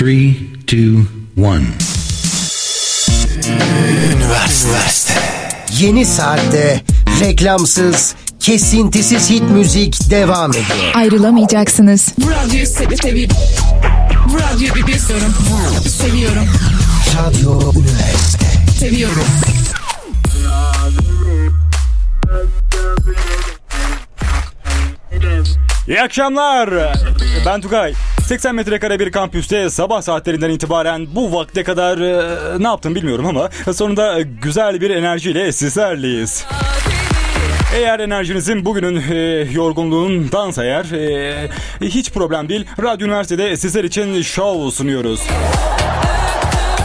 Three, two, one. Üniversite. Yeni saatte reklamsız, kesintisiz hit müzik devam ediyor. Ayrılamayacaksınız. Bu radyoyu sevi seviyorum. Bu radyoyu bir seviyorum. Seviyorum. Radyo Üniversite. Seviyorum. İyi akşamlar. Ben Tugay. 80 metrekare bir kampüste sabah saatlerinden itibaren bu vakte kadar e, ne yaptım bilmiyorum ama sonunda güzel bir enerjiyle sizlerleyiz. Eğer enerjinizin bugünün e, yorgunluğundansa eğer e, hiç problem değil. Radyo Üniversitede sizler için show sunuyoruz.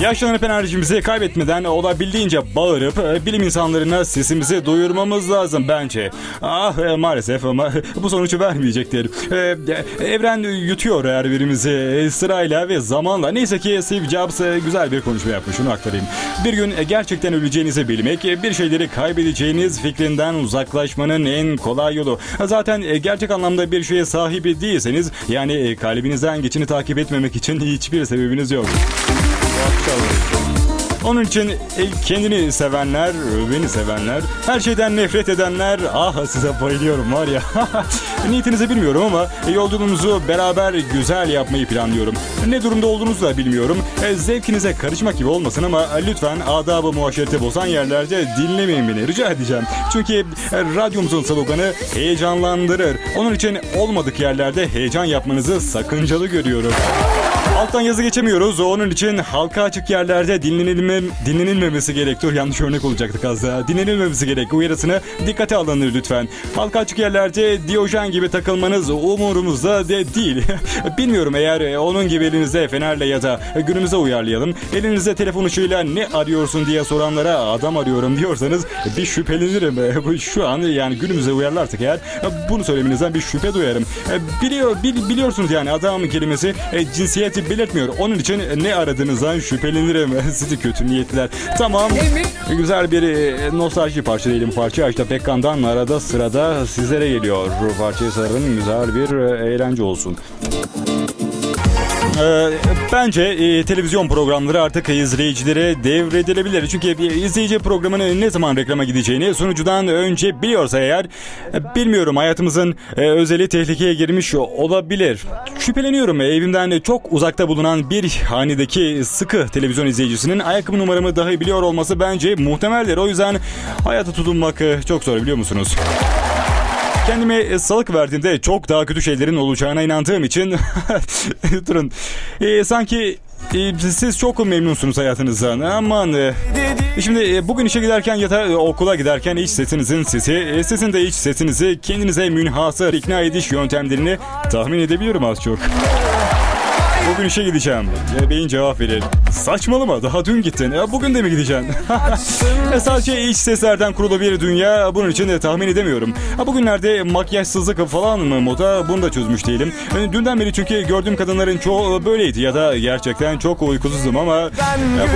Yaşlanıp enerjimizi kaybetmeden olabildiğince bağırıp e, bilim insanlarına sesimizi duyurmamız lazım bence. Ah e, maalesef ama bu sonucu vermeyecektir. E, Evren yutuyor her birimizi sırayla ve zamanla. Neyse ki Steve Jobs güzel bir konuşma yapmış şunu aktarayım. Bir gün gerçekten öleceğinizi bilmek bir şeyleri kaybedeceğiniz fikrinden uzaklaşmanın en kolay yolu. Zaten gerçek anlamda bir şeye sahibi değilseniz yani kalbinizden geçini takip etmemek için hiçbir sebebiniz yok. Stories. Onun için kendini sevenler, beni sevenler, her şeyden nefret edenler, ah size bayılıyorum var ya. Niyetinizi bilmiyorum ama e, yolculuğumuzu beraber güzel yapmayı planlıyorum. Ne durumda olduğunuzu da bilmiyorum. E, Zevkinize karışmak gibi olmasın ama e, lütfen adabı muaşereti bozan yerlerde dinlemeyin beni rica edeceğim. Çünkü radyomuzun sloganı heyecanlandırır. Onun için olmadık yerlerde heyecan yapmanızı sakıncalı görüyorum. Alttan yazı geçemiyoruz. Onun için halka açık yerlerde dinlenilme, dinlenilmemesi gerek. Dur yanlış örnek olacaktı az daha. Dinlenilmemesi gerek. Uyarısını dikkate alınır lütfen. Halka açık yerlerde Diyojen gibi takılmanız umurumuzda de değil. Bilmiyorum eğer onun gibi elinizde fenerle ya da günümüze uyarlayalım. Elinizde telefon ışığıyla ne arıyorsun diye soranlara adam arıyorum diyorsanız bir şüphelenirim. Bu Şu an yani günümüze uyarlarsak eğer bunu söylemenizden bir şüphe duyarım. Biliyor, bil- biliyorsunuz yani adam kelimesi e, cinsiyeti belirtmiyor. Onun için ne aradığınızdan şüphelenirim. Sizi kötü niyetliler. Tamam. Güzel bir e, nostalji parça diyelim parça. İşte Pekkan'dan arada sırada sizlere geliyor. Parçayı sarın güzel bir e, eğlence olsun. Ee, bence e, televizyon programları artık izleyicilere devredilebilir. Çünkü bir izleyici programının ne zaman reklama gideceğini sunucudan önce biliyorsa eğer e, bilmiyorum hayatımızın e, özeli tehlikeye girmiş olabilir. Şüpheleniyorum evimden çok uzakta bulunan bir hanedeki sıkı televizyon izleyicisinin ayakkabı numaramı dahi biliyor olması bence muhtemeldir. O yüzden hayata tutunmak e, çok zor biliyor musunuz? Kendime salık verdiğimde çok daha kötü şeylerin olacağına inandığım için durun. E, sanki e, siz çok memnunsunuz hayatınızdan. Aman. e, Şimdi e, bugün işe giderken ya da okula giderken iç sesinizin sesi, sizin de iç sesinizi kendinize münhasır ikna ediş yöntemlerini tahmin edebiliyorum az çok. Bugün işe gideceğim. E, beyin cevap verir. Saçmalama daha dün gittin. E, bugün de mi gideceksin? E, Sadece iç seslerden kurulu bir dünya. Bunun için de tahmin edemiyorum. Ha, bugünlerde makyajsızlık falan mı moda bunu da çözmüş değilim. E, Dünden beri çünkü gördüğüm kadınların çoğu böyleydi ya da gerçekten çok uykusuzum ama e,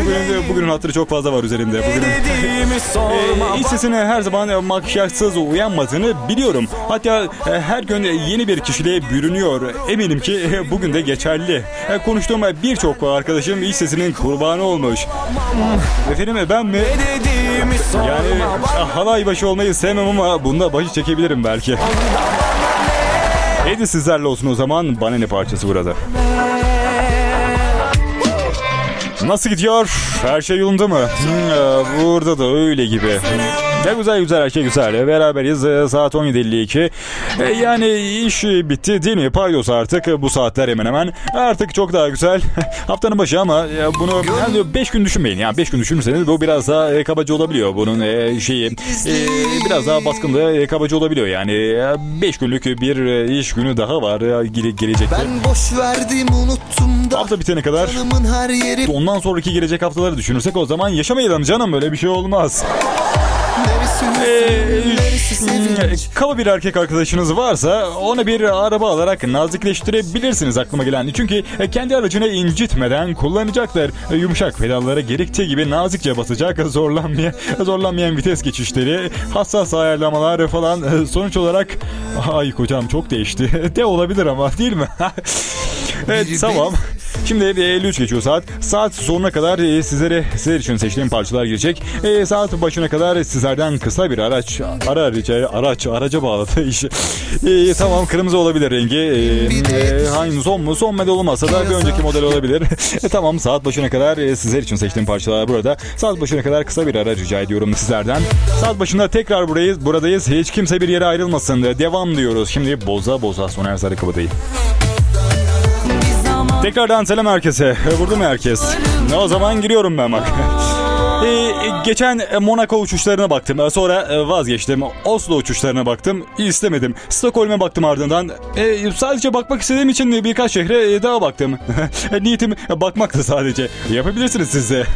bugün bugünün hatırı çok fazla var üzerimde. Bugünün e, iç sesine her zaman makyajsız uyanmadığını biliyorum. Hatta e, her gün yeni bir kişiliğe bürünüyor. Eminim ki e, bugün de geçerli. E, Konuştuğum birçok arkadaşım iç sesinin kurbanı olmuş. Efendim e, ben mi? Yani ah, halay başı olmayı sevmem ama bunda başı çekebilirim belki. Neydi sizlerle olsun o zaman? Bana ne parçası burada? Nasıl gidiyor? Her şey yolunda mı? Hmm, burada da öyle gibi. Ne güzel güzel her şey güzel. Beraberiz Ee, saat 17.52. Ee, Yani iş bitti değil mi? Paydos artık bu saatler hemen hemen. Artık çok daha güzel. Haftanın başı ama ya bunu 5 gün düşünmeyin. Yani 5 gün düşünürseniz bu biraz daha e, kabaca olabiliyor. Bunun e, şeyi e, biraz daha baskınlığı e, kabaca olabiliyor. Yani 5 günlük bir e, iş günü daha var e, gele- gelecekte. Ben boş verdim unuttum da Hafta bitene kadar ondan sonraki gelecek haftaları düşünürsek o zaman yaşamayalım canım böyle bir şey olmaz. Sevinç Kaba bir erkek arkadaşınız varsa ona bir araba alarak nazikleştirebilirsiniz aklıma gelen. Çünkü kendi aracını incitmeden kullanacaktır. Yumuşak pedallara gerektiği gibi nazikçe basacak, zorlanmayan, zorlanmayan vites geçişleri, hassas ayarlamalar falan. Sonuç olarak ay kocam çok değişti. De olabilir ama değil mi? evet tamam. Şimdi e, 53 geçiyor saat. Saat sonuna kadar e, sizlere sizler için seçtiğim parçalar gelecek. E, saat başına kadar sizlerden kısa bir araç ara araca araç araca bağladı işi. E, tamam kırmızı olabilir rengi. E, e, hangi son mu? Son model olmasa da bir önceki model olabilir. e, tamam saat başına kadar e, sizler için seçtiğim parçalar burada. Saat başına kadar kısa bir ara rica ediyorum sizlerden. Saat başında tekrar burayız, buradayız. Hiç kimse bir yere ayrılmasın. Devam diyoruz. Şimdi boza boza Soner Sarıkabadayı. Tekrardan selam herkese. Vurdu mu herkes? Ne o zaman giriyorum ben bak. Ee, geçen Monaco uçuşlarına baktım. Ee, Sonra e, vazgeçtim. Oslo uçuşlarına baktım. İstemedim. Stockholm'e baktım ardından. Ee, sadece bakmak istediğim için birkaç şehre e, daha baktım. Niyetim bakmaktı sadece. Yapabilirsiniz siz de.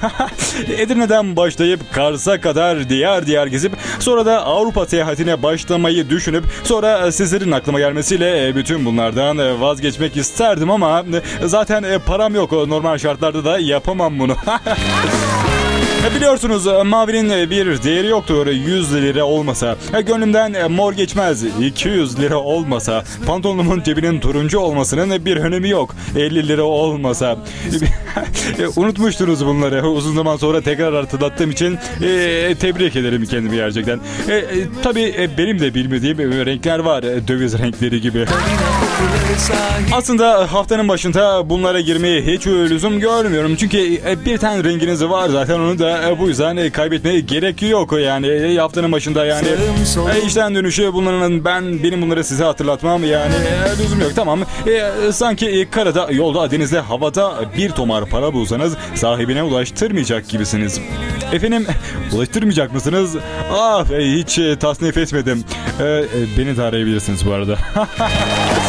Edirne'den başlayıp Kars'a kadar diğer diğer gezip sonra da Avrupa seyahatine başlamayı düşünüp sonra sizlerin aklıma gelmesiyle e, bütün bunlardan e, vazgeçmek isterdim ama e, zaten e, param yok. Normal şartlarda da yapamam bunu. E, Biliyorsunuz e, mavinin e, bir değeri yoktur 100 lira olmasa. Gönlümden mor geçmez 200 lira olmasa. Pantolonumun cebinin turuncu olmasının bir önemi yok 50 lira olmasa. Unutmuştunuz bunları uzun zaman sonra tekrar hatırlattığım için e, tebrik ederim kendimi gerçekten. E, e, tabii benim de bilmediğim renkler var döviz renkleri gibi. Aslında haftanın başında bunlara girmeyi hiç lüzum görmüyorum. Çünkü bir tane renginiz var zaten onu da e, bu yüzden e, kaybetmeye gerek yok yani E, haftanın başında yani e, işten dönüşü bunların ben benim bunları size hatırlatmam yani e, lüzum yok tamam. E, sanki e, karada, yolda, denizde, havada bir tomar para bulsanız sahibine ulaştırmayacak gibisiniz. Efendim ulaştırmayacak mısınız? Ah hiç e, tasnif etmedim. E, e, beni de arayabilirsiniz bu arada.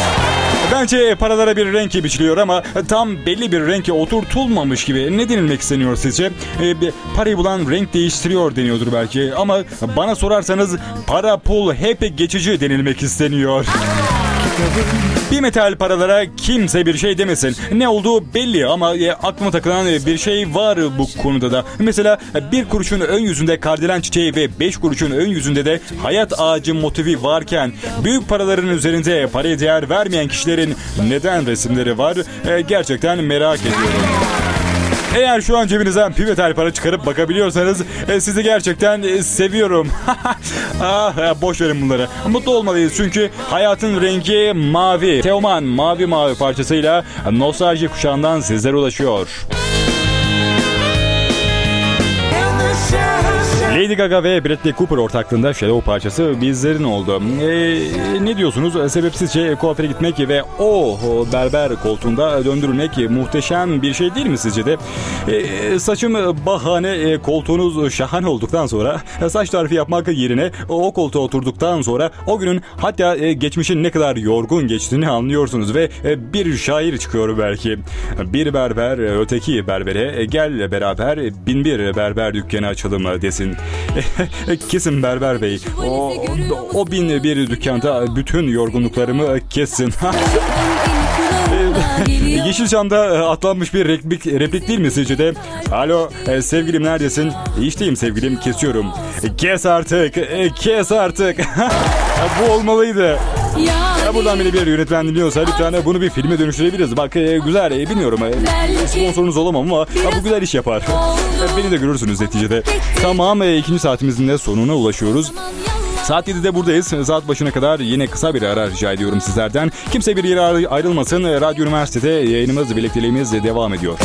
Bence paralara bir renk biçiliyor ama tam belli bir renke oturtulmamış gibi. Ne denilmek isteniyor sizce? Bir parayı bulan renk değiştiriyor deniyordur belki. Ama bana sorarsanız para pul hep geçici denilmek isteniyor. Bir metal paralara kimse bir şey demesin. Ne olduğu belli ama e, aklıma takılan e, bir şey var bu konuda da. Mesela e, bir kuruşun ön yüzünde kardelen çiçeği ve beş kuruşun ön yüzünde de hayat ağacı motifi varken büyük paraların üzerinde paraya değer vermeyen kişilerin neden resimleri var? Gerçekten merak ediyorum. Eğer şu an cebinizden bir metal para çıkarıp bakabiliyorsanız e, sizi gerçekten e, seviyorum. ah, e, boş verin bunları. Mutlu olmalıyız çünkü hayatın rengi mavi. Teoman Mavi Mavi parçasıyla nostalji kuşağından sizlere ulaşıyor. Lady Gaga ve Bradley Cooper ortaklığında Shadow parçası bizlerin oldu. Ee, ne diyorsunuz? Sebepsizce kuaföre gitmek ve o berber koltuğunda döndürülmek muhteşem bir şey değil mi sizce de? Ee, saçım bahane, e, koltuğunuz şahane olduktan sonra saç tarifi yapmak yerine o koltuğa oturduktan sonra o günün hatta e, geçmişin ne kadar yorgun geçtiğini anlıyorsunuz ve e, bir şair çıkıyor belki. Bir berber öteki berbere "E, gel beraber bin bir berber dükkanı açalım desin. Kesin berber bey. O, o bin bir dükkanda bütün yorgunluklarımı kessin. Yeşilçam'da e, atlanmış bir replik, replik değil mi sizce de? Alo e, sevgilim neredesin? İşteyim sevgilim kesiyorum. E, Kes artık. Kes artık. Bu olmalıydı. Ya buradan beni bir yönetmen dinliyorsa lütfen bunu bir filme dönüştürebiliriz. Bak e, güzel e, bilmiyorum. E, sponsorunuz olamam ama ha, bu güzel iş yapar. Beni de görürsünüz neticede. Tamam e, ikinci saatimizin de sonuna ulaşıyoruz. Saat 7'de buradayız. Saat başına kadar yine kısa bir ara rica ediyorum sizlerden. Kimse bir yere ayrı- ayrılmasın. Radyo Üniversitede yayınımız, birlikteliğimiz devam ediyor.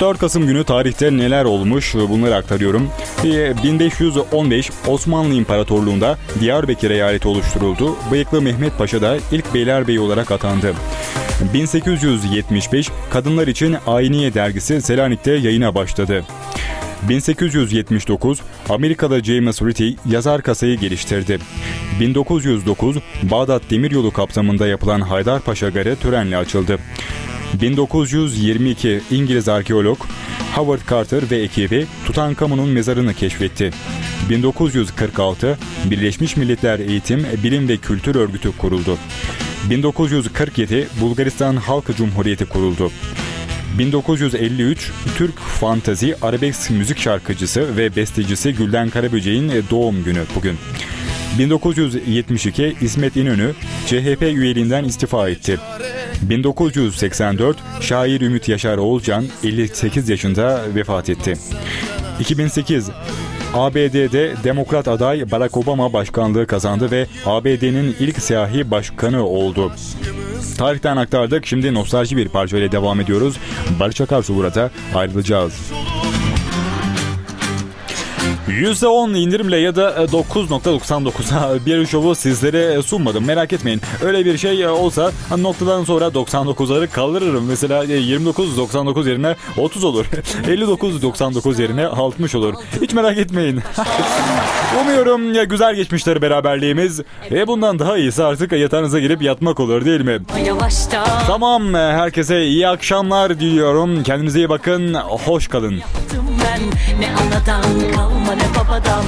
4 Kasım günü tarihte neler olmuş bunları aktarıyorum. Ee, 1515 Osmanlı İmparatorluğu'nda Diyarbakır eyaleti oluşturuldu. Bıyıklı Mehmet Paşa da ilk beylerbeyi olarak atandı. 1875 Kadınlar için Ayniye dergisi Selanik'te yayına başladı. 1879 Amerika'da James Ritty yazar kasayı geliştirdi. 1909 Bağdat Demiryolu kapsamında yapılan Haydarpaşa Garı törenle açıldı. 1922 İngiliz arkeolog Howard Carter ve ekibi Tutankamon'un mezarını keşfetti. 1946 Birleşmiş Milletler Eğitim, Bilim ve Kültür Örgütü kuruldu. 1947 Bulgaristan Halk Cumhuriyeti kuruldu. 1953 Türk fantazi arabesk müzik şarkıcısı ve bestecisi Gülden Karaböcek'in doğum günü bugün. 1972 İsmet İnönü CHP üyeliğinden istifa etti. 1984 şair Ümit Yaşar Oğulcan 58 yaşında vefat etti. 2008 ABD'de Demokrat aday Barack Obama başkanlığı kazandı ve ABD'nin ilk siyahi başkanı oldu. Tarihten aktardık. Şimdi nostalji bir parçayla devam ediyoruz. Barış Akarsu burada ayrılacağız. %10 indirimle ya da 9.99'a bir şovu sizlere sunmadım. Merak etmeyin. Öyle bir şey olsa noktadan sonra 99'ları kaldırırım. Mesela 29.99 yerine 30 olur. 59.99 yerine 60 olur. Hiç merak etmeyin. Umuyorum ya güzel geçmiştir beraberliğimiz. Ve bundan daha iyisi artık yatağınıza girip yatmak olur değil mi? Tamam herkese iyi akşamlar diliyorum. Kendinize iyi bakın. Hoş kalın. Ben Ne anadan kalma ne babadan